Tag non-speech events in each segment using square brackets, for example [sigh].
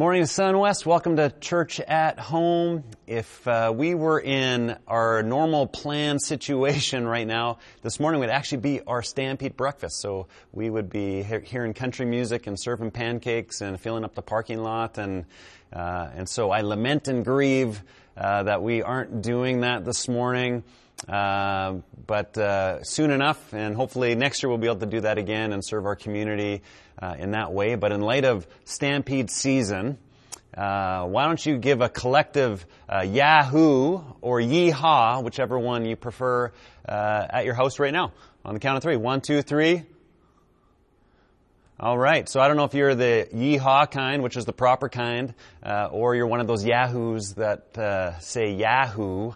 morning, Sun West. Welcome to Church at Home. If uh, we were in our normal plan situation right now, this morning would actually be our Stampede breakfast. So we would be he- hearing country music and serving pancakes and filling up the parking lot. And, uh, and so I lament and grieve uh, that we aren't doing that this morning. Uh, but uh, soon enough, and hopefully next year we'll be able to do that again and serve our community uh, in that way. But in light of Stampede season, uh, why don't you give a collective uh, Yahoo or Yeehaw, whichever one you prefer, uh, at your house right now? On the count of three. One, two, three. All right. So I don't know if you're the yeehaw kind, which is the proper kind, uh, or you're one of those yahoos that uh, say Yahoo.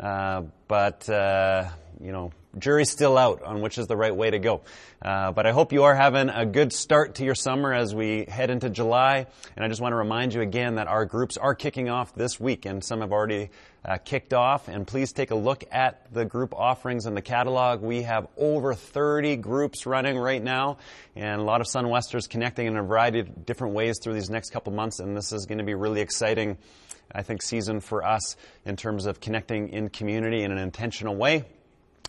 Uh, but, uh, you know, jury's still out on which is the right way to go. Uh, but I hope you are having a good start to your summer as we head into July. And I just want to remind you again that our groups are kicking off this week, and some have already uh, kicked off. And please take a look at the group offerings in the catalog. We have over 30 groups running right now, and a lot of Sunwesters connecting in a variety of different ways through these next couple months. And this is going to be really exciting I think, season for us in terms of connecting in community in an intentional way.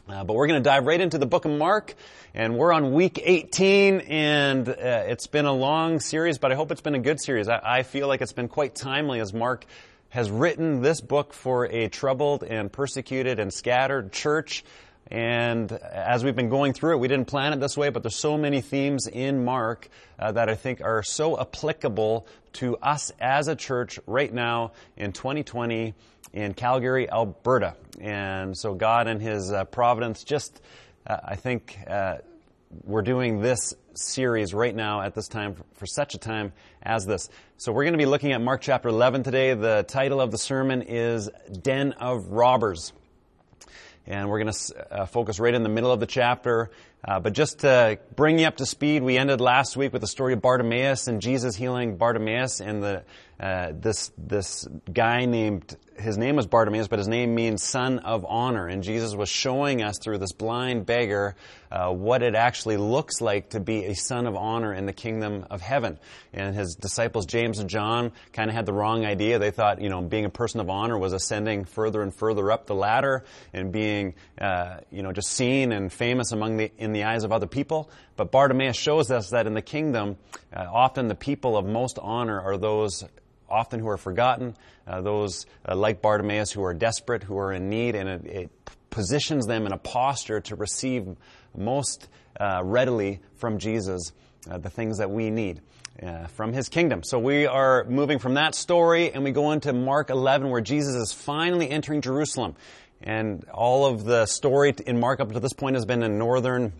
Uh, but we're going to dive right into the book of Mark, and we're on week 18, and uh, it's been a long series, but I hope it's been a good series. I, I feel like it's been quite timely as Mark has written this book for a troubled and persecuted and scattered church. And as we've been going through it, we didn't plan it this way, but there's so many themes in Mark uh, that I think are so applicable to us as a church right now in 2020 in Calgary, Alberta. And so God and His uh, providence just, uh, I think, uh, we're doing this series right now at this time for such a time as this. So we're going to be looking at Mark chapter 11 today. The title of the sermon is Den of Robbers. And we're going to uh, focus right in the middle of the chapter. Uh, but just to bring you up to speed, we ended last week with the story of Bartimaeus and Jesus healing Bartimaeus and the uh, this this guy named his name was Bartimaeus, but his name means son of honor. And Jesus was showing us through this blind beggar uh, what it actually looks like to be a son of honor in the kingdom of heaven. And his disciples James and John kind of had the wrong idea. They thought you know being a person of honor was ascending further and further up the ladder and being uh, you know just seen and famous among the in the eyes of other people. But Bartimaeus shows us that in the kingdom, uh, often the people of most honor are those often who are forgotten, uh, those uh, like Bartimaeus who are desperate, who are in need, and it, it positions them in a posture to receive most uh, readily from Jesus uh, the things that we need. Uh, from his kingdom. So we are moving from that story and we go into Mark 11 where Jesus is finally entering Jerusalem. And all of the story in Mark up to this point has been in northern,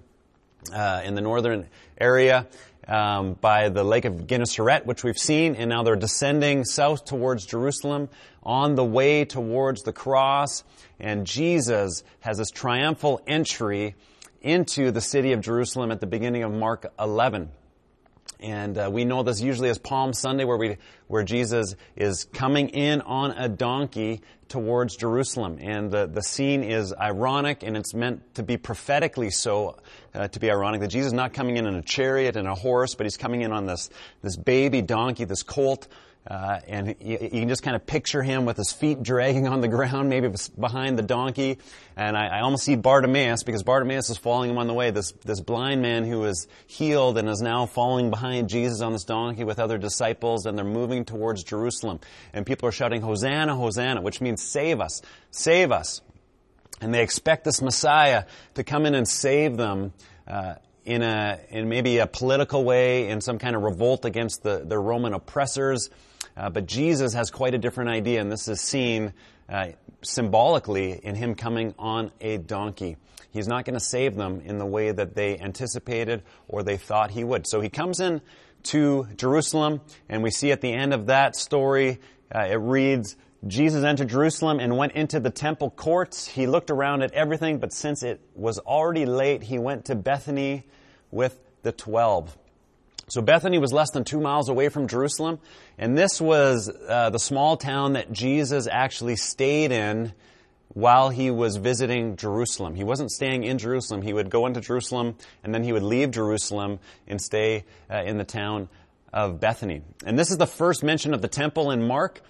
uh, in the northern area um, by the Lake of Gennesaret, which we've seen, and now they're descending south towards Jerusalem on the way towards the cross. And Jesus has this triumphal entry into the city of Jerusalem at the beginning of Mark 11. And uh, we know this usually as Palm Sunday, where we where Jesus is coming in on a donkey towards Jerusalem, and the the scene is ironic, and it's meant to be prophetically so, uh, to be ironic that Jesus is not coming in on a chariot and a horse, but he's coming in on this this baby donkey, this colt uh, and you, you, can just kind of picture him with his feet dragging on the ground, maybe behind the donkey. And I, I, almost see Bartimaeus because Bartimaeus is following him on the way. This this blind man who is healed and is now following behind Jesus on this donkey with other disciples, and they're moving towards Jerusalem. And people are shouting, "Hosanna, Hosanna," which means "Save us, save us!" And they expect this Messiah to come in and save them. Uh, in a in maybe a political way, in some kind of revolt against the, the Roman oppressors, uh, but Jesus has quite a different idea, and this is seen uh, symbolically in him coming on a donkey. He's not going to save them in the way that they anticipated or they thought he would. So he comes in to Jerusalem, and we see at the end of that story, uh, it reads, Jesus entered Jerusalem and went into the temple courts. He looked around at everything, but since it was already late, he went to Bethany with the twelve. So Bethany was less than two miles away from Jerusalem, and this was uh, the small town that Jesus actually stayed in while he was visiting Jerusalem. He wasn't staying in Jerusalem. He would go into Jerusalem, and then he would leave Jerusalem and stay uh, in the town of Bethany. And this is the first mention of the temple in Mark.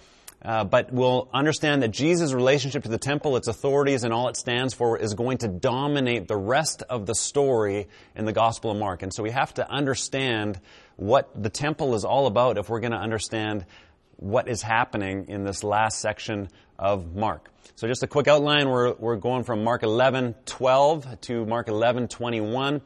Uh, but we'll understand that Jesus' relationship to the temple, its authorities, and all it stands for is going to dominate the rest of the story in the Gospel of Mark. And so we have to understand what the temple is all about if we're going to understand what is happening in this last section of Mark. So just a quick outline, we're, we're going from Mark 11, 12 to Mark 11, 21.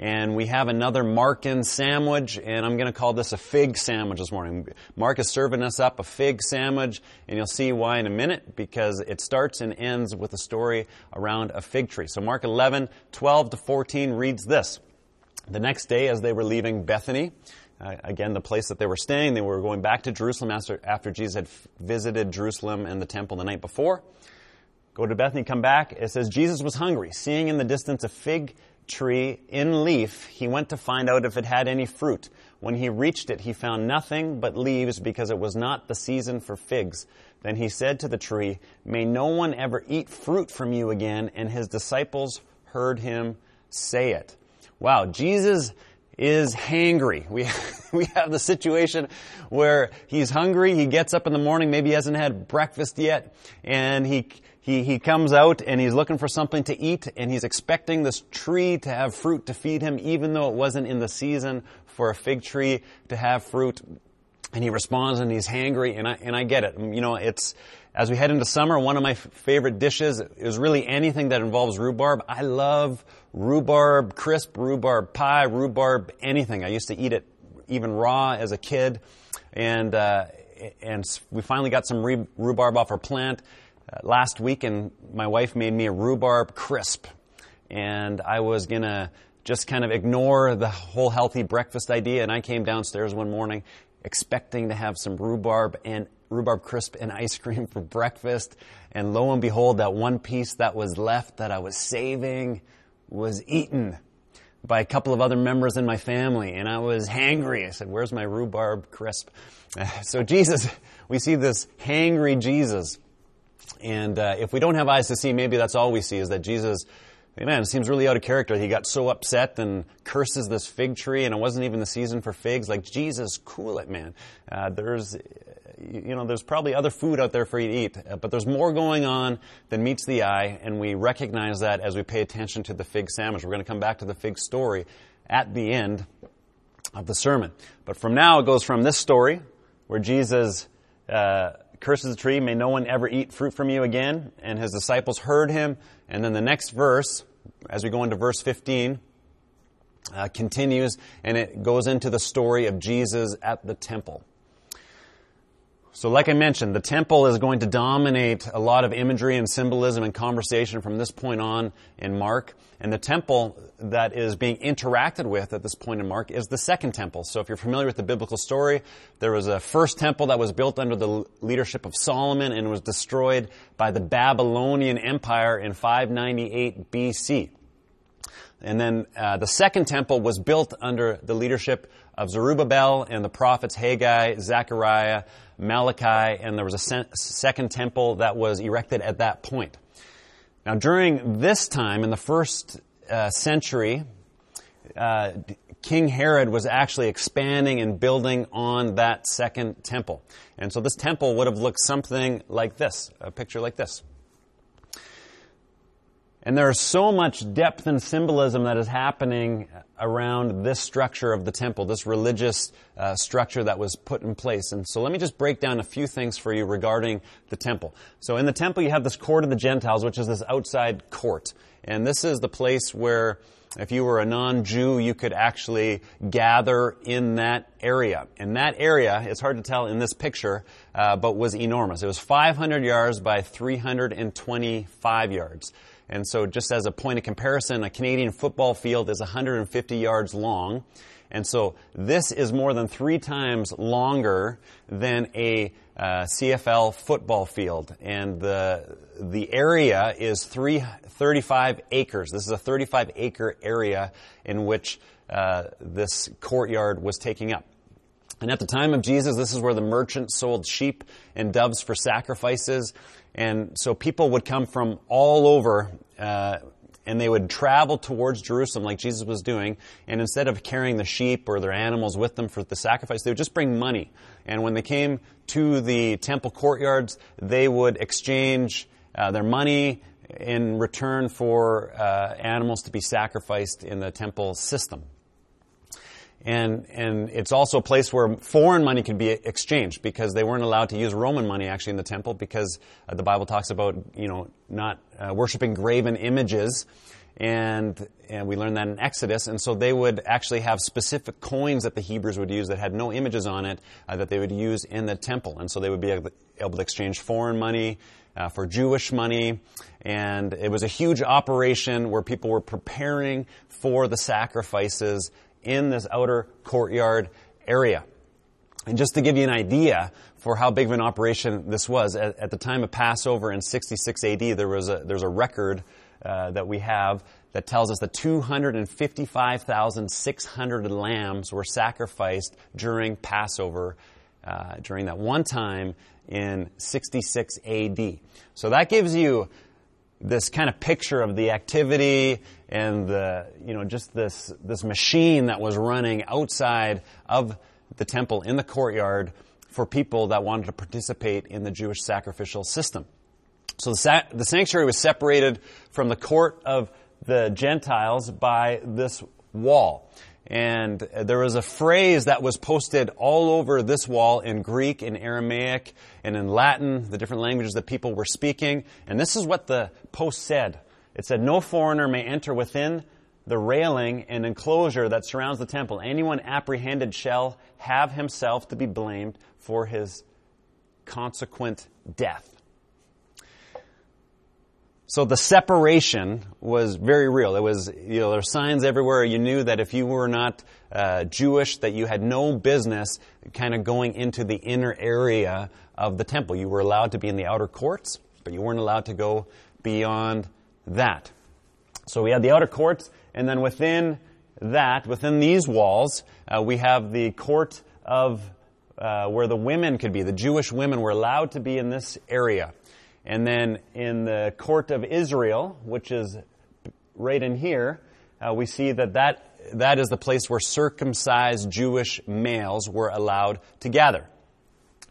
And we have another Markan sandwich, and I'm going to call this a fig sandwich this morning. Mark is serving us up a fig sandwich, and you'll see why in a minute, because it starts and ends with a story around a fig tree. So Mark 11, 12 to 14 reads this. The next day, as they were leaving Bethany, uh, again, the place that they were staying, they were going back to Jerusalem after, after Jesus had f- visited Jerusalem and the temple the night before. Go to Bethany, come back. It says, Jesus was hungry. Seeing in the distance a fig tree in leaf, he went to find out if it had any fruit. When he reached it, he found nothing but leaves because it was not the season for figs. Then he said to the tree, May no one ever eat fruit from you again. And his disciples heard him say it. Wow, Jesus is hangry. [laughs] We, we have the situation where he's hungry, he gets up in the morning, maybe he hasn't had breakfast yet, and he, he, he comes out and he's looking for something to eat and he's expecting this tree to have fruit to feed him even though it wasn't in the season for a fig tree to have fruit. And he responds and he's hangry and I, and I get it. You know, it's, as we head into summer, one of my f- favorite dishes is really anything that involves rhubarb. I love rhubarb crisp, rhubarb pie, rhubarb anything. I used to eat it even raw as a kid. And, uh, and we finally got some rhubarb off our plant uh, last week, and my wife made me a rhubarb crisp. And I was going to just kind of ignore the whole healthy breakfast idea. And I came downstairs one morning expecting to have some rhubarb and rhubarb crisp and ice cream for breakfast. And lo and behold, that one piece that was left that I was saving was eaten by a couple of other members in my family. And I was hangry. I said, where's my rhubarb crisp? [laughs] So Jesus, we see this hangry Jesus and uh, if we don't have eyes to see, maybe that's all we see is that Jesus, man, seems really out of character. He got so upset and curses this fig tree, and it wasn't even the season for figs. Like Jesus, cool it, man. Uh, there's, you know, there's probably other food out there for you to eat, uh, but there's more going on than meets the eye, and we recognize that as we pay attention to the fig sandwich. We're going to come back to the fig story at the end of the sermon. But from now, it goes from this story where Jesus. Uh, curses the tree, may no one ever eat fruit from you again. And his disciples heard him. And then the next verse, as we go into verse 15, uh, continues and it goes into the story of Jesus at the temple. So, like I mentioned, the temple is going to dominate a lot of imagery and symbolism and conversation from this point on in Mark. And the temple that is being interacted with at this point in Mark is the second temple. So, if you're familiar with the biblical story, there was a first temple that was built under the leadership of Solomon and was destroyed by the Babylonian Empire in 598 BC. And then uh, the second temple was built under the leadership of Zerubbabel and the prophets Haggai, Zechariah, Malachi, and there was a second temple that was erected at that point. Now, during this time, in the first uh, century, uh, King Herod was actually expanding and building on that second temple. And so this temple would have looked something like this, a picture like this. And there is so much depth and symbolism that is happening around this structure of the temple, this religious uh, structure that was put in place. And so let me just break down a few things for you regarding the temple. So in the temple, you have this court of the Gentiles, which is this outside court. And this is the place where if you were a non-Jew, you could actually gather in that area. And that area, it's hard to tell in this picture, uh, but was enormous. It was 500 yards by 325 yards. And so just as a point of comparison, a Canadian football field is 150 yards long. And so this is more than three times longer than a uh, CFL football field. And the, the area is three, 35 acres. This is a 35 acre area in which uh, this courtyard was taking up. And at the time of Jesus, this is where the merchants sold sheep and doves for sacrifices. And so people would come from all over uh, and they would travel towards Jerusalem like Jesus was doing, and instead of carrying the sheep or their animals with them for the sacrifice, they would just bring money. And when they came to the temple courtyards, they would exchange uh, their money in return for uh, animals to be sacrificed in the temple system. And, and it's also a place where foreign money could be exchanged because they weren't allowed to use Roman money actually in the temple because uh, the Bible talks about, you know, not uh, worshiping graven images. And, and we learned that in Exodus. And so they would actually have specific coins that the Hebrews would use that had no images on it uh, that they would use in the temple. And so they would be able to exchange foreign money uh, for Jewish money. And it was a huge operation where people were preparing for the sacrifices in this outer courtyard area. And just to give you an idea for how big of an operation this was, at, at the time of Passover in 66 AD, there was a, there's a record uh, that we have that tells us that 255,600 lambs were sacrificed during Passover, uh, during that one time in 66 AD. So that gives you this kind of picture of the activity and the, you know, just this, this machine that was running outside of the temple in the courtyard for people that wanted to participate in the Jewish sacrificial system. So the, the sanctuary was separated from the court of the Gentiles by this wall. And there was a phrase that was posted all over this wall in Greek, in Aramaic, and in Latin, the different languages that people were speaking. And this is what the post said. It said, No foreigner may enter within the railing and enclosure that surrounds the temple. Anyone apprehended shall have himself to be blamed for his consequent death. So the separation was very real. It was, you know, there were signs everywhere. You knew that if you were not uh, Jewish, that you had no business kind of going into the inner area of the temple. You were allowed to be in the outer courts, but you weren't allowed to go beyond that. So we had the outer courts, and then within that, within these walls, uh, we have the court of uh, where the women could be. The Jewish women were allowed to be in this area. And then in the court of Israel, which is right in here, uh, we see that, that that is the place where circumcised Jewish males were allowed to gather.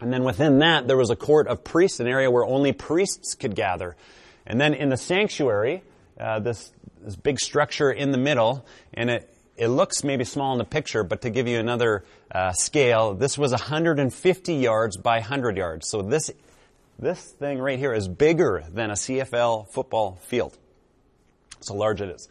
And then within that, there was a court of priests, an area where only priests could gather. And then in the sanctuary, uh, this, this big structure in the middle, and it, it looks maybe small in the picture, but to give you another uh, scale, this was 150 yards by 100 yards. So this this thing right here is bigger than a CFL football field. So large it is.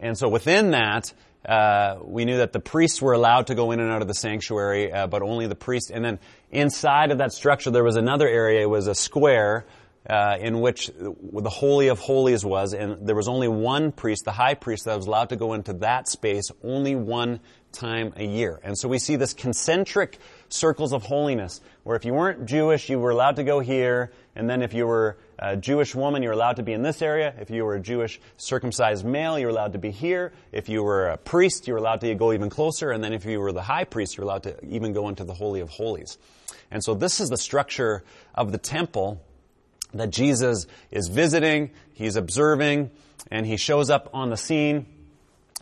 And so within that, uh, we knew that the priests were allowed to go in and out of the sanctuary, uh, but only the priests. And then inside of that structure, there was another area. It was a square uh, in which the holy of holies was, and there was only one priest, the high priest, that was allowed to go into that space only one time a year. And so we see this concentric circles of holiness, where if you weren't Jewish, you were allowed to go here, and then if you were a Jewish woman, you were allowed to be in this area. If you were a Jewish circumcised male, you were allowed to be here. If you were a priest, you were allowed to go even closer, and then if you were the high priest, you were allowed to even go into the Holy of Holies. And so this is the structure of the temple that Jesus is visiting, he's observing, and he shows up on the scene.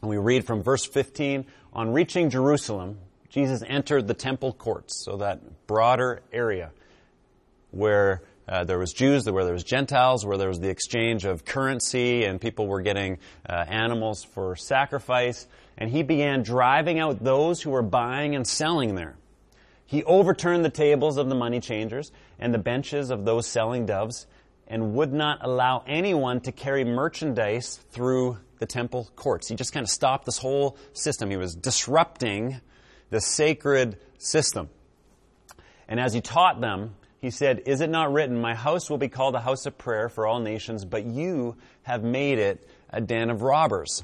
And we read from verse 15, on reaching Jerusalem, Jesus entered the temple courts, so that broader area where uh, there was Jews, where there was Gentiles, where there was the exchange of currency, and people were getting uh, animals for sacrifice. And he began driving out those who were buying and selling there. He overturned the tables of the money changers and the benches of those selling doves, and would not allow anyone to carry merchandise through the temple courts. He just kind of stopped this whole system. He was disrupting the sacred system. And as he taught them, he said, Is it not written, My house will be called a house of prayer for all nations, but you have made it a den of robbers?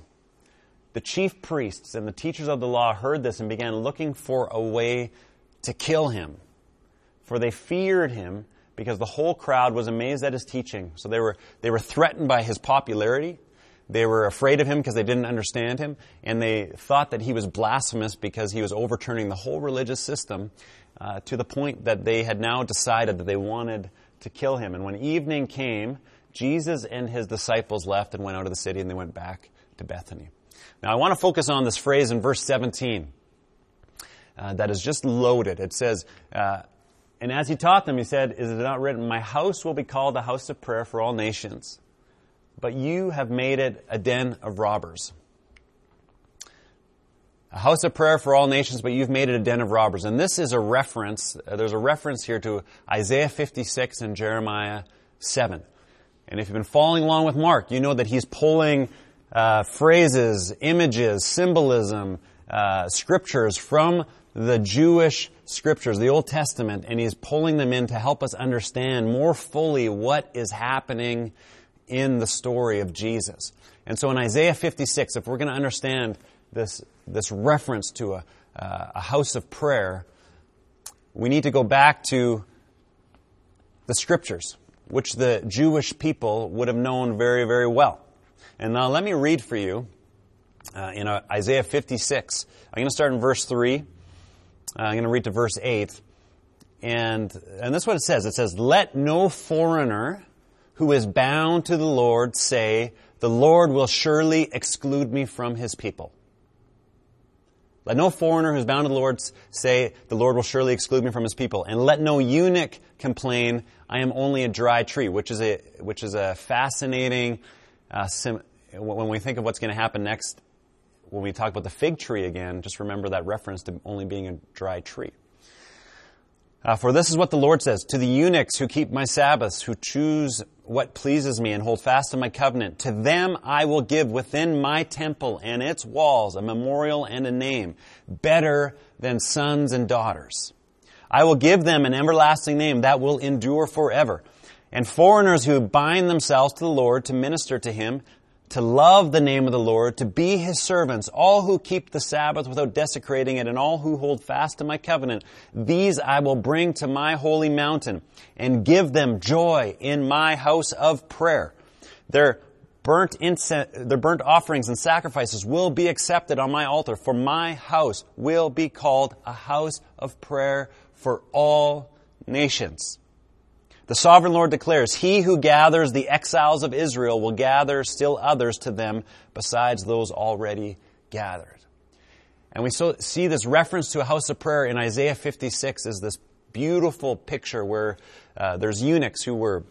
The chief priests and the teachers of the law heard this and began looking for a way to kill him. For they feared him because the whole crowd was amazed at his teaching. So they were, they were threatened by his popularity. They were afraid of him because they didn't understand him, and they thought that he was blasphemous because he was overturning the whole religious system uh, to the point that they had now decided that they wanted to kill him. And when evening came, Jesus and his disciples left and went out of the city and they went back to Bethany. Now I want to focus on this phrase in verse 17 uh, that is just loaded. It says, uh, and as he taught them, he said, Is it not written, My house will be called a house of prayer for all nations, but you have made it a den of robbers. A house of prayer for all nations, but you've made it a den of robbers. And this is a reference, uh, there's a reference here to Isaiah 56 and Jeremiah 7. And if you've been following along with Mark, you know that he's pulling uh, phrases, images, symbolism, uh, scriptures from the Jewish scriptures, the Old Testament, and he's pulling them in to help us understand more fully what is happening in the story of Jesus. And so in Isaiah 56, if we're going to understand this, this reference to a, uh, a house of prayer, we need to go back to the scriptures, which the Jewish people would have known very, very well. And now let me read for you uh, in uh, Isaiah 56. I'm going to start in verse 3. Uh, I'm going to read to verse 8. And, and this is what it says. It says, Let no foreigner who is bound to the Lord say, The Lord will surely exclude me from his people. Let no foreigner who's bound to the Lord say, The Lord will surely exclude me from his people. And let no eunuch complain, I am only a dry tree, which is a, which is a fascinating, uh, sim- when we think of what's going to happen next, when we talk about the fig tree again, just remember that reference to only being a dry tree. Uh, for this is what the Lord says to the eunuchs who keep my Sabbaths, who choose what pleases me and hold fast to my covenant. To them I will give within my temple and its walls a memorial and a name, better than sons and daughters. I will give them an everlasting name that will endure forever. And foreigners who bind themselves to the Lord to minister to him, to love the name of the Lord, to be his servants, all who keep the Sabbath without desecrating it, and all who hold fast to my covenant, these I will bring to my holy mountain and give them joy in my house of prayer. Their burnt incense, their burnt offerings and sacrifices will be accepted on my altar, for my house will be called a house of prayer for all nations. The sovereign Lord declares, He who gathers the exiles of Israel will gather still others to them besides those already gathered. And we so, see this reference to a house of prayer in Isaiah 56 as this beautiful picture where uh, there's eunuchs who were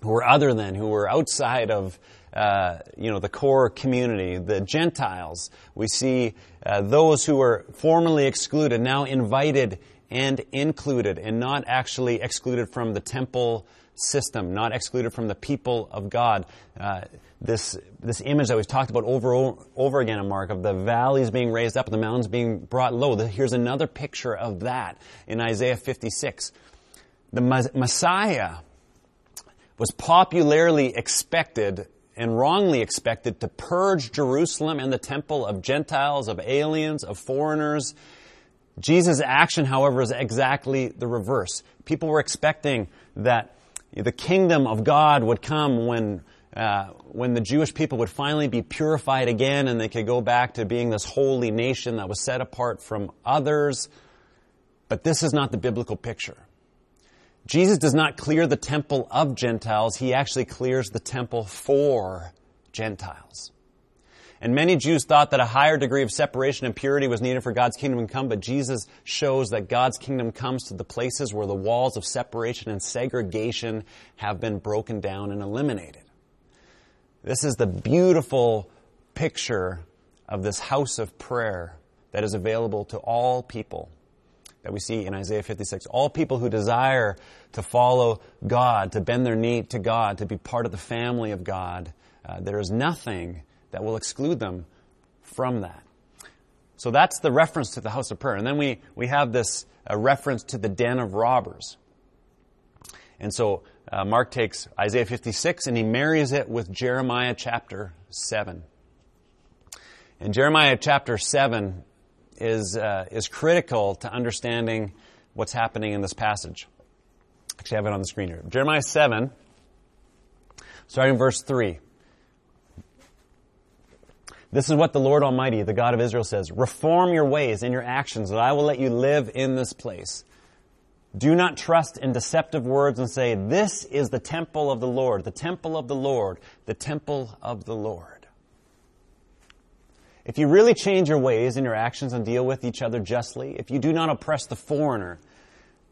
who were other than, who were outside of uh, you know the core community, the Gentiles. We see uh, those who were formerly excluded now invited and included and not actually excluded from the temple system, not excluded from the people of God. Uh, this, this image that we've talked about over, over again in Mark of the valleys being raised up and the mountains being brought low. Here's another picture of that in Isaiah 56. The Messiah was popularly expected and wrongly expected to purge Jerusalem and the temple of Gentiles, of aliens, of foreigners, Jesus' action, however, is exactly the reverse. People were expecting that the kingdom of God would come when, uh, when the Jewish people would finally be purified again and they could go back to being this holy nation that was set apart from others. But this is not the biblical picture. Jesus does not clear the temple of Gentiles, he actually clears the temple for Gentiles. And many Jews thought that a higher degree of separation and purity was needed for God's kingdom to come, but Jesus shows that God's kingdom comes to the places where the walls of separation and segregation have been broken down and eliminated. This is the beautiful picture of this house of prayer that is available to all people that we see in Isaiah 56. All people who desire to follow God, to bend their knee to God, to be part of the family of God. Uh, there is nothing that will exclude them from that. So that's the reference to the house of prayer. And then we, we have this uh, reference to the den of robbers. And so uh, Mark takes Isaiah 56 and he marries it with Jeremiah chapter 7. And Jeremiah chapter 7 is, uh, is critical to understanding what's happening in this passage. Actually, I have it on the screen here. Jeremiah 7, starting verse 3. This is what the Lord Almighty, the God of Israel says. Reform your ways and your actions, that I will let you live in this place. Do not trust in deceptive words and say, This is the temple of the Lord, the temple of the Lord, the temple of the Lord. If you really change your ways and your actions and deal with each other justly, if you do not oppress the foreigner,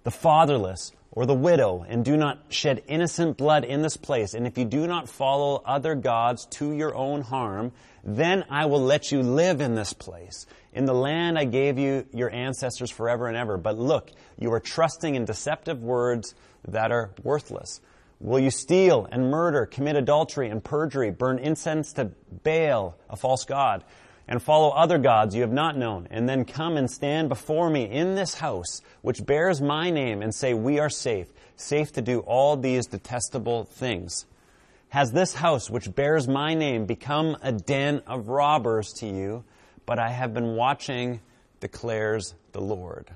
the fatherless, or the widow, and do not shed innocent blood in this place, and if you do not follow other gods to your own harm, then I will let you live in this place, in the land I gave you your ancestors forever and ever. But look, you are trusting in deceptive words that are worthless. Will you steal and murder, commit adultery and perjury, burn incense to Baal, a false god? and follow other gods you have not known, and then come and stand before me in this house, which bears my name, and say, We are safe, safe to do all these detestable things. Has this house, which bears my name, become a den of robbers to you? But I have been watching, declares the Lord.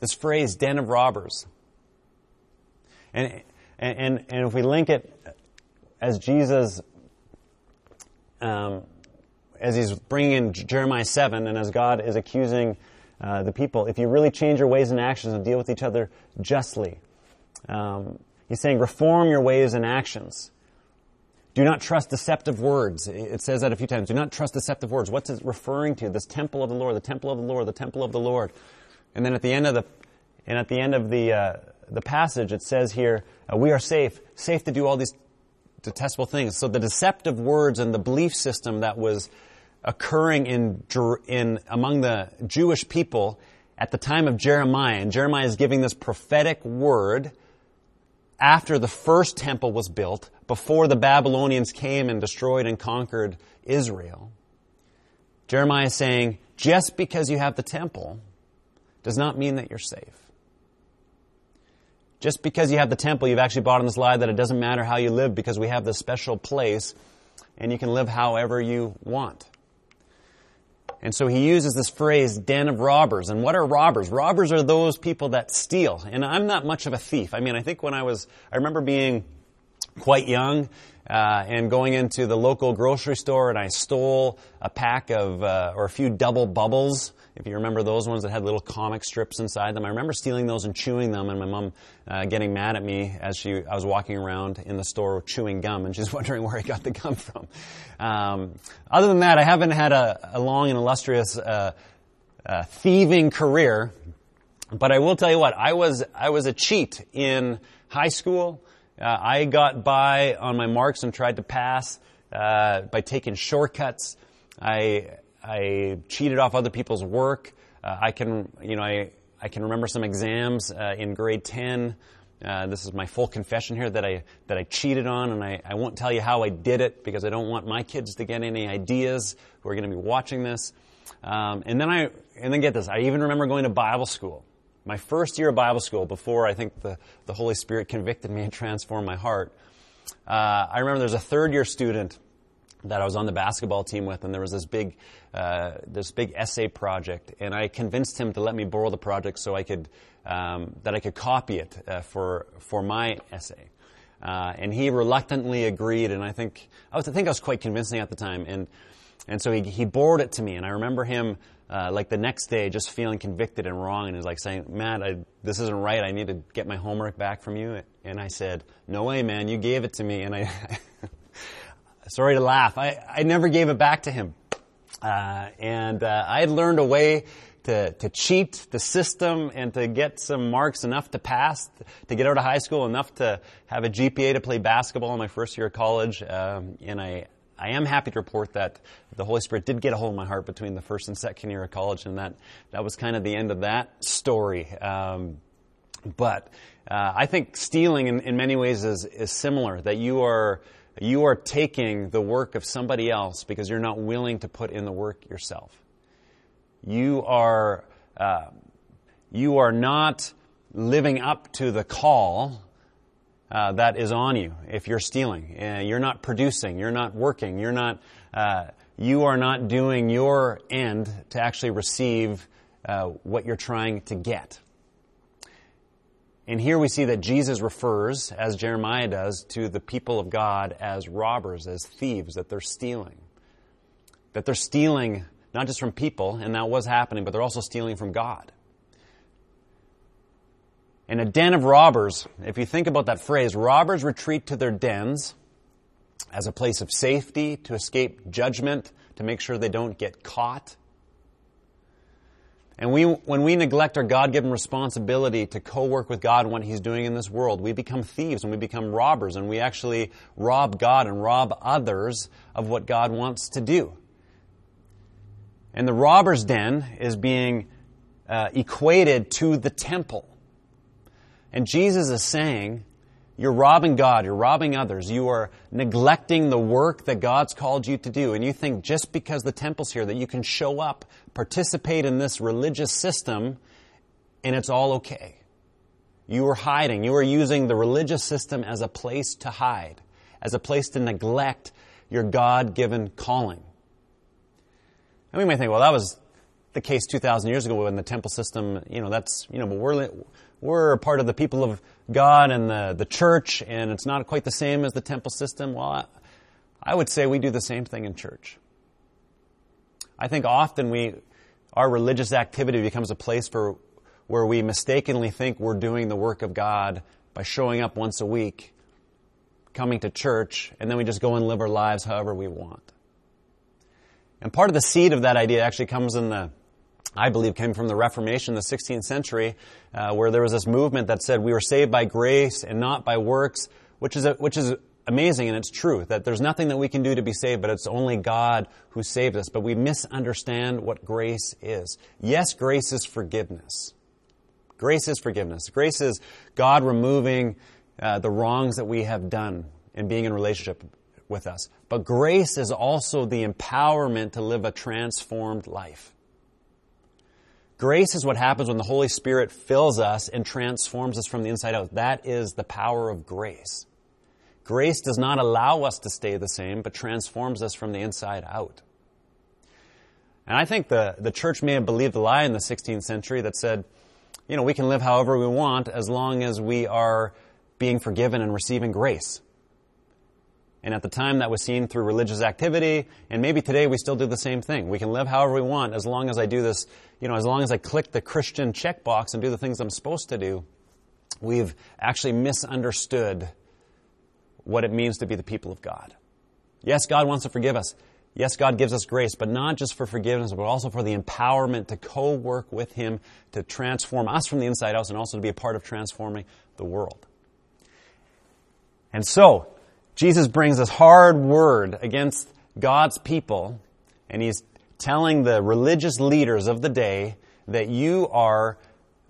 This phrase, den of robbers. And, and, and if we link it as Jesus um, as he's bringing in Jeremiah 7 and as God is accusing uh, the people, if you really change your ways and actions and deal with each other justly, um, he's saying reform your ways and actions. Do not trust deceptive words. It says that a few times. Do not trust deceptive words. What's it referring to? This temple of the Lord, the temple of the Lord, the temple of the Lord. And then at the end of the, and at the end of the, uh, the passage, it says here, uh, we are safe, safe to do all these detestable things. So the deceptive words and the belief system that was occurring in, in among the Jewish people at the time of Jeremiah, and Jeremiah is giving this prophetic word after the first temple was built, before the Babylonians came and destroyed and conquered Israel. Jeremiah is saying, just because you have the temple does not mean that you're safe. Just because you have the temple, you've actually bought in this lie that it doesn't matter how you live because we have this special place and you can live however you want. And so he uses this phrase, den of robbers. And what are robbers? Robbers are those people that steal. And I'm not much of a thief. I mean, I think when I was, I remember being quite young uh, and going into the local grocery store and I stole a pack of, uh, or a few Dubble Bubbles if you remember those ones that had little comic strips inside them, I remember stealing those and chewing them, and my mom uh, getting mad at me as she I was walking around in the store chewing gum, and she's [laughs] wondering where I got the gum from. Um, other than that, I haven't had a, a long and illustrious uh, uh, thieving career, but I will tell you what I was I was a cheat in high school. Uh, I got by on my marks and tried to pass uh, by taking shortcuts. I I cheated off other people's work. Uh, I can, you know, I, I can remember some exams uh, in grade 10. Uh, this is my full confession here that I, that I cheated on, and I, I won't tell you how I did it because I don't want my kids to get any ideas who are going to be watching this. Um, and then I, and then get this, I even remember going to Bible school. My first year of Bible school, before I think the, the Holy Spirit convicted me and [laughs] transformed my heart, uh, I remember there's a third year student that I was on the basketball team with, and there was this big, uh, this big essay project, and I convinced him to let me borrow the project so I could, um, that I could copy it uh, for for my essay. Uh, and he reluctantly agreed, and I think I was I think I was quite convincing at the time, and and so he he borrowed it to me, and I remember him. Uh, like the next day, just feeling convicted and wrong, and he's like saying, "Matt, I, this isn't right. I need to get my homework back from you." And I said, "No way, man. You gave it to me." And I, [laughs] sorry to laugh. I, I never gave it back to him. Uh, and uh, I had learned a way to, to cheat the system and to get some marks enough to pass, to get out of high school, enough to have a GPA to play basketball in my first year of college. Um, and I, I am happy to report that the Holy Spirit did get a hold of my heart between the first and second year of college, and that, that was kind of the end of that story. Um, but uh, I think stealing in, in many ways is, is similar, that you are you are taking the work of somebody else because you're not willing to put in the work yourself. You are, uh, you are not living up to the call uh, that is on you if you're stealing. Uh, you're not producing. You're not working. You're not, uh, you are not doing your end to actually receive uh, what you're trying to get. And here we see that Jesus refers, as Jeremiah does, to the people of God as robbers, as thieves, that they're stealing. That they're stealing not just from people, and that was happening, but they're also stealing from God. In a den of robbers, if you think about that phrase, robbers retreat to their dens as a place of safety, to escape judgment, to make sure they don't get caught. And we, when we neglect our God-given responsibility to co-work with God in what He's doing in this world, we become thieves and we become robbers and we actually rob God and rob others of what God wants to do. And the robber's den is being uh, equated to the temple. And Jesus is saying, you're robbing God, you're robbing others, you are neglecting the work that God's called you to do, and you think just because the temple's here that you can show up, participate in this religious system, and it's all okay. You are hiding. You are using the religious system as a place to hide, as a place to neglect your God given calling. And we may think, well, that was the case 2,000 years ago when the temple system, you know, that's, you know, but we're, we're part of the people of God and the, the church, and it's not quite the same as the temple system. Well, I, I would say we do the same thing in church. I think often we, our religious activity becomes a place for, where we mistakenly think we're doing the work of God by showing up once a week, coming to church, and then we just go and live our lives however we want. And part of the seed of that idea actually comes in the I believe came from the Reformation the 16th century, uh, where there was this movement that said we were saved by grace and not by works, which is a, which is amazing and it's true that there's nothing that we can do to be saved, but it's only God who saved us. But we misunderstand what grace is. Yes, grace is forgiveness. Grace is forgiveness. Grace is God removing uh, the wrongs that we have done and being in relationship with us. But grace is also the empowerment to live a transformed life. Grace is what happens when the Holy Spirit fills us and transforms us from the inside out. That is the power of grace. Grace does not allow us to stay the same, but transforms us from the inside out. And I think the, the church may have believed a lie in the 16th century that said, you know, we can live however we want as long as we are being forgiven and receiving grace. And at the time that was seen through religious activity, and maybe today we still do the same thing. We can live however we want as long as I do this, you know, as long as I click the Christian checkbox and do the things I'm supposed to do. We've actually misunderstood what it means to be the people of God. Yes, God wants to forgive us. Yes, God gives us grace, but not just for forgiveness, but also for the empowerment to co-work with Him to transform us from the inside out and also to be a part of transforming the world. And so, Jesus brings this hard word against God's people, and he's telling the religious leaders of the day that you are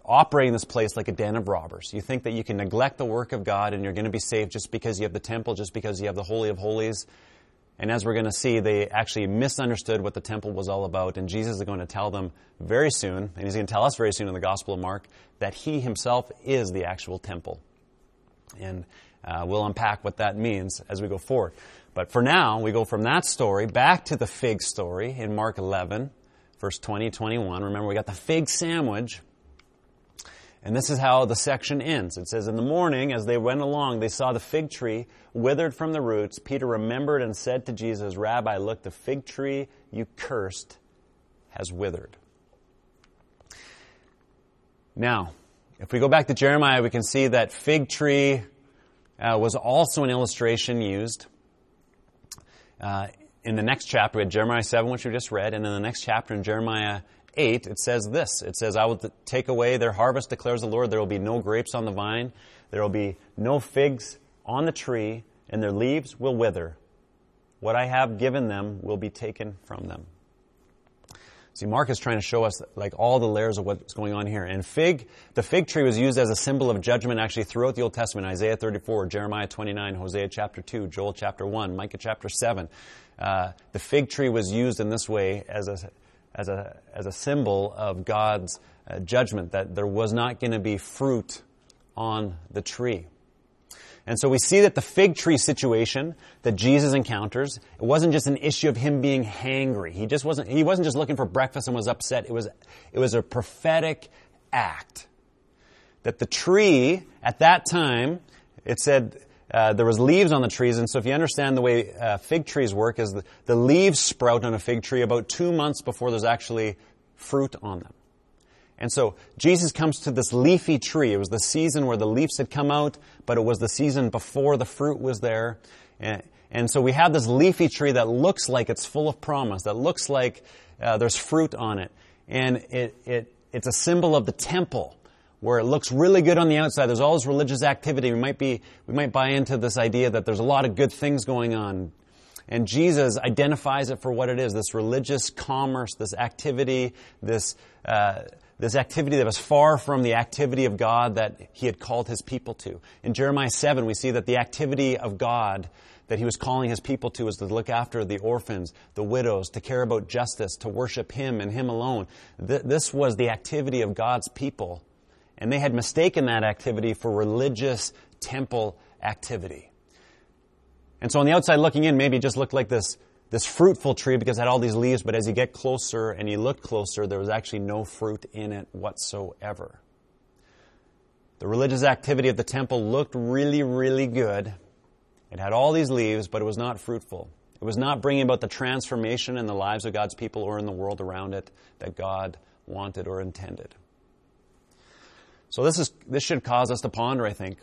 operating this place like a den of robbers. You think that you can neglect the work of God and you're going to be saved just because you have the temple, just because you have the Holy of Holies. And as we're going to see, they actually misunderstood what the temple was all about. And Jesus is going to tell them very soon, and he's going to tell us very soon in the Gospel of Mark, that he himself is the actual temple. And uh, we'll unpack what that means as we go forward. But for now, we go from that story back to the fig story in Mark 11, verse 20, 21. Remember, we got the fig sandwich. And this is how the section ends. It says, In the morning, as they went along, they saw the fig tree withered from the roots. Peter remembered and said to Jesus, Rabbi, look, the fig tree you cursed has withered. Now, if we go back to Jeremiah, we can see that fig tree uh, was also an illustration used uh, in the next chapter. We had Jeremiah 7, which we just read, and in the next chapter in Jeremiah 8, it says this. It says, I will take away their harvest, declares the Lord. There will be no grapes on the vine. There will be no figs on the tree, and their leaves will wither. What I have given them will be taken from them. See, Mark is trying to show us like all the layers of what's going on here. And fig, the fig tree was used as a symbol of judgment actually throughout the Old Testament. Isaiah 34, Jeremiah 29, Hosea chapter 2, Joel chapter 1, Micah chapter 7. Uh, the fig tree was used in this way as a, as a, as a symbol of God's uh, judgment, that there was not going to be fruit on the tree. And so we see that the fig tree situation that Jesus encounters, it wasn't just an issue of him being hangry. He just wasn't, he wasn't just looking for breakfast and was upset. It was, it was a prophetic act. That the tree, at that time, it said, uh, there was leaves on the trees, and so if you understand the way uh, fig trees work, is the, the leaves sprout on a fig tree about two months before there's actually fruit on them. And so Jesus comes to this leafy tree. It was the season where the leaves had come out, but it was the season before the fruit was there. And, and so we have this leafy tree that looks like it's full of promise, that looks like uh, there's fruit on it. And it, it, it's a symbol of the temple where it looks really good on the outside. There's all this religious activity. We might be, we might buy into this idea that there's a lot of good things going on. And Jesus identifies it for what it is, this religious commerce, this activity, this, uh, this activity that was far from the activity of God that he had called his people to. In Jeremiah 7, we see that the activity of God that he was calling his people to was to look after the orphans, the widows, to care about justice, to worship him and him alone. Th- this was the activity of God's people. And they had mistaken that activity for religious temple activity. And so on the outside looking in, maybe it just looked like this, this fruitful tree because it had all these leaves, but as you get closer and you look closer, there was actually no fruit in it whatsoever. The religious activity of the temple looked really, really good. It had all these leaves, but it was not fruitful. It was not bringing about the transformation in the lives of God's people or in the world around it that God wanted or intended. So this is this should cause us to ponder, I think.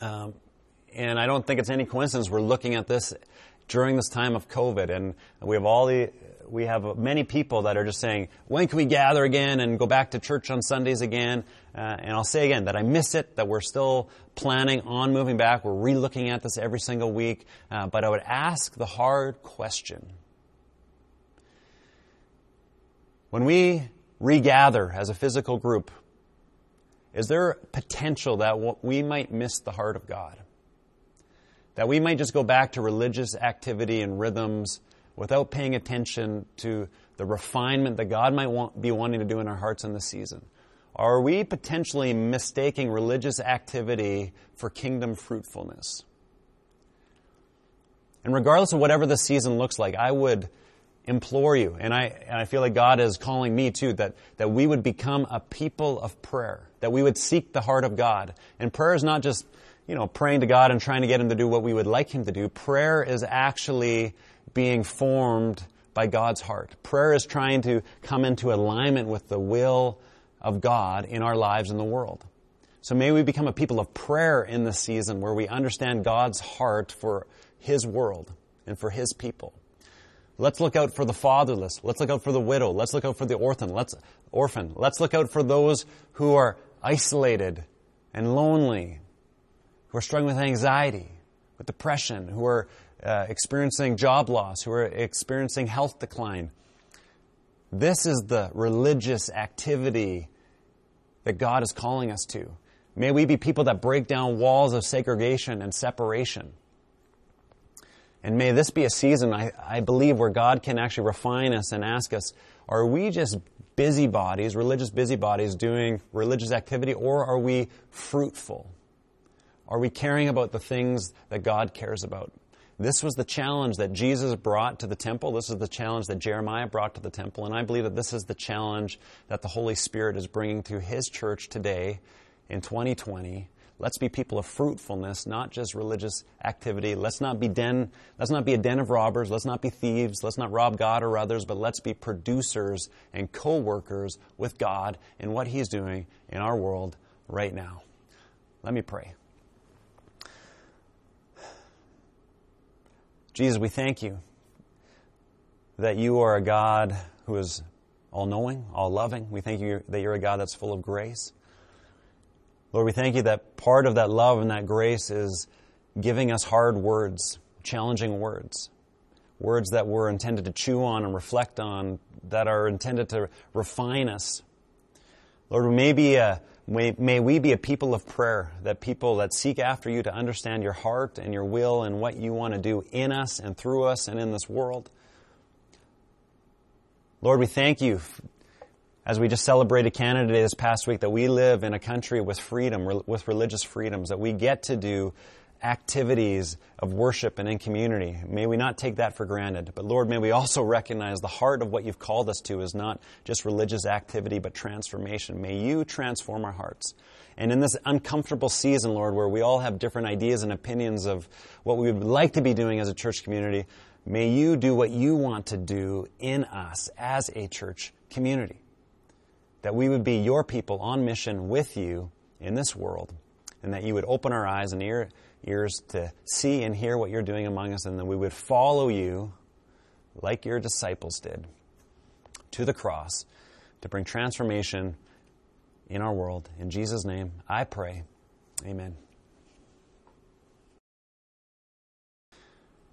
Um, and I don't think it's any coincidence we're looking at this during this time of COVID, and we have all the we have many people that are just saying, when can we gather again and go back to church on Sundays again? Uh, and I'll say again that I miss it, that we're still planning on moving back. We're re-looking at this every single week. Uh, but I would ask the hard question. When we regather as a physical group, is there potential that we might miss the heart of God? That we might just go back to religious activity and rhythms without paying attention to the refinement that God might want, be wanting to do in our hearts in this season? Are we potentially mistaking religious activity for kingdom fruitfulness? And regardless of whatever the season looks like, I would implore you, and I, and I feel like God is calling me too, that, that we would become a people of prayer, that we would seek the heart of God. And prayer is not just, you know, praying to God and trying to get Him to do what we would like Him to do. Prayer is actually being formed by God's heart. Prayer is trying to come into alignment with the will of God in our lives in the world. So may we become a people of prayer in this season where we understand God's heart for His world and for His people. Let's look out for the fatherless. Let's look out for the widow. Let's look out for the orphan. Let's, orphan. Let's look out for those who are isolated and lonely, who are struggling with anxiety, with depression, who are uh, experiencing job loss, who are experiencing health decline. This is the religious activity that God is calling us to. May we be people that break down walls of segregation and separation. And may this be a season, I, I believe, where God can actually refine us and ask us, are we just busybodies, religious busybodies, doing religious activity, or are we fruitful? Are we caring about the things that God cares about? This was the challenge that Jesus brought to the temple. This is the challenge that Jeremiah brought to the temple. And I believe that this is the challenge that the Holy Spirit is bringing to His church today in 2020 Let's be people of fruitfulness, not just religious activity. Let's not be den, let's not be a den of robbers. Let's not be thieves. Let's not rob God or others, but let's be producers and co-workers with God in what He's doing in our world right now. Let me pray. Jesus, we thank you that you are a God who is all knowing, all loving. We thank you that you're a God that's full of grace. Lord, we thank you that part of that love and that grace is giving us hard words, challenging words, words that we're intended to chew on and reflect on, that are intended to refine us. Lord, we may, be a, may, we be a people of prayer, that people that seek after you to understand your heart and your will and what you want to do in us and through us and in this world. Lord, we thank you as we just celebrated Canada Day this past week, that we live in a country with freedom, with religious freedoms, that we get to do activities of worship and in community. May we not take that for granted. But Lord, may we also recognize the heart of what you've called us to is not just religious activity, but transformation. May you transform our hearts. And in this uncomfortable season, Lord, where we all have different ideas and opinions of what we would like to be doing as a church community, may you do what you want to do in us as a church community. that we would be your people on mission with you in this world, and that you would open our eyes and ear, ears to see and hear what you're doing among us, and that we would follow you like your disciples did to the cross to bring transformation in our world. In Jesus' name, I pray. Amen.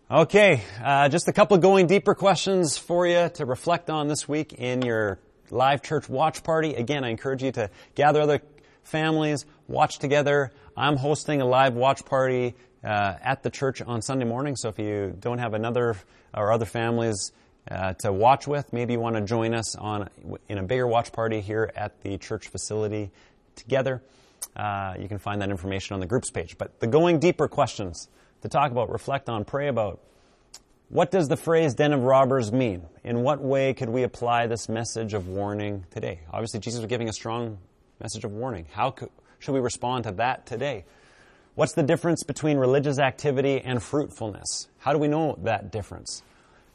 Okay, uh, just a couple of going deeper questions for you to reflect on this week in your live church watch party. Again, I encourage you to gather other families, watch together. I'm hosting a live watch party uh, at the church on Sunday morning, so if you don't have another or other families uh, to watch with, maybe you want to join us on in a bigger watch party here at the church facility together. Uh, you can find that information on the groups page. But the going deeper questions to talk about, reflect on, pray about. What does the phrase den of robbers mean? In what way could we apply this message of warning today? Obviously, Jesus was giving a strong message of warning. How could, should we respond to that today? What's the difference between religious activity and fruitfulness? How do we know that difference?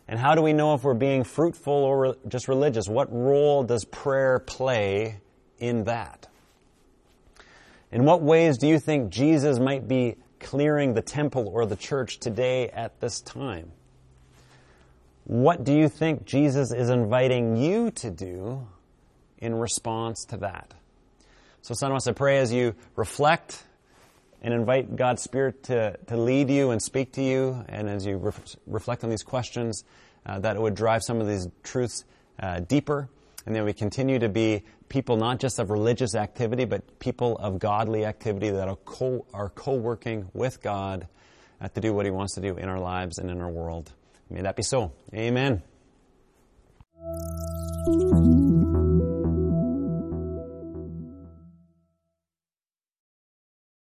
And how do we know if we're being fruitful or just religious? What role does prayer play in that? In what ways do you think Jesus might be clearing the temple or the church today at this time? What do you think Jesus is inviting you to do in response to that? So, Son I pray as you reflect and invite God's Spirit to, to lead you and speak to you, and as you re- reflect on these questions, uh, that it would drive some of these truths uh, deeper, and that we continue to be people not just of religious activity, but people of godly activity that are co are co-working with God uh, to do what He wants to do in our lives and in our world. May that be so. Amen.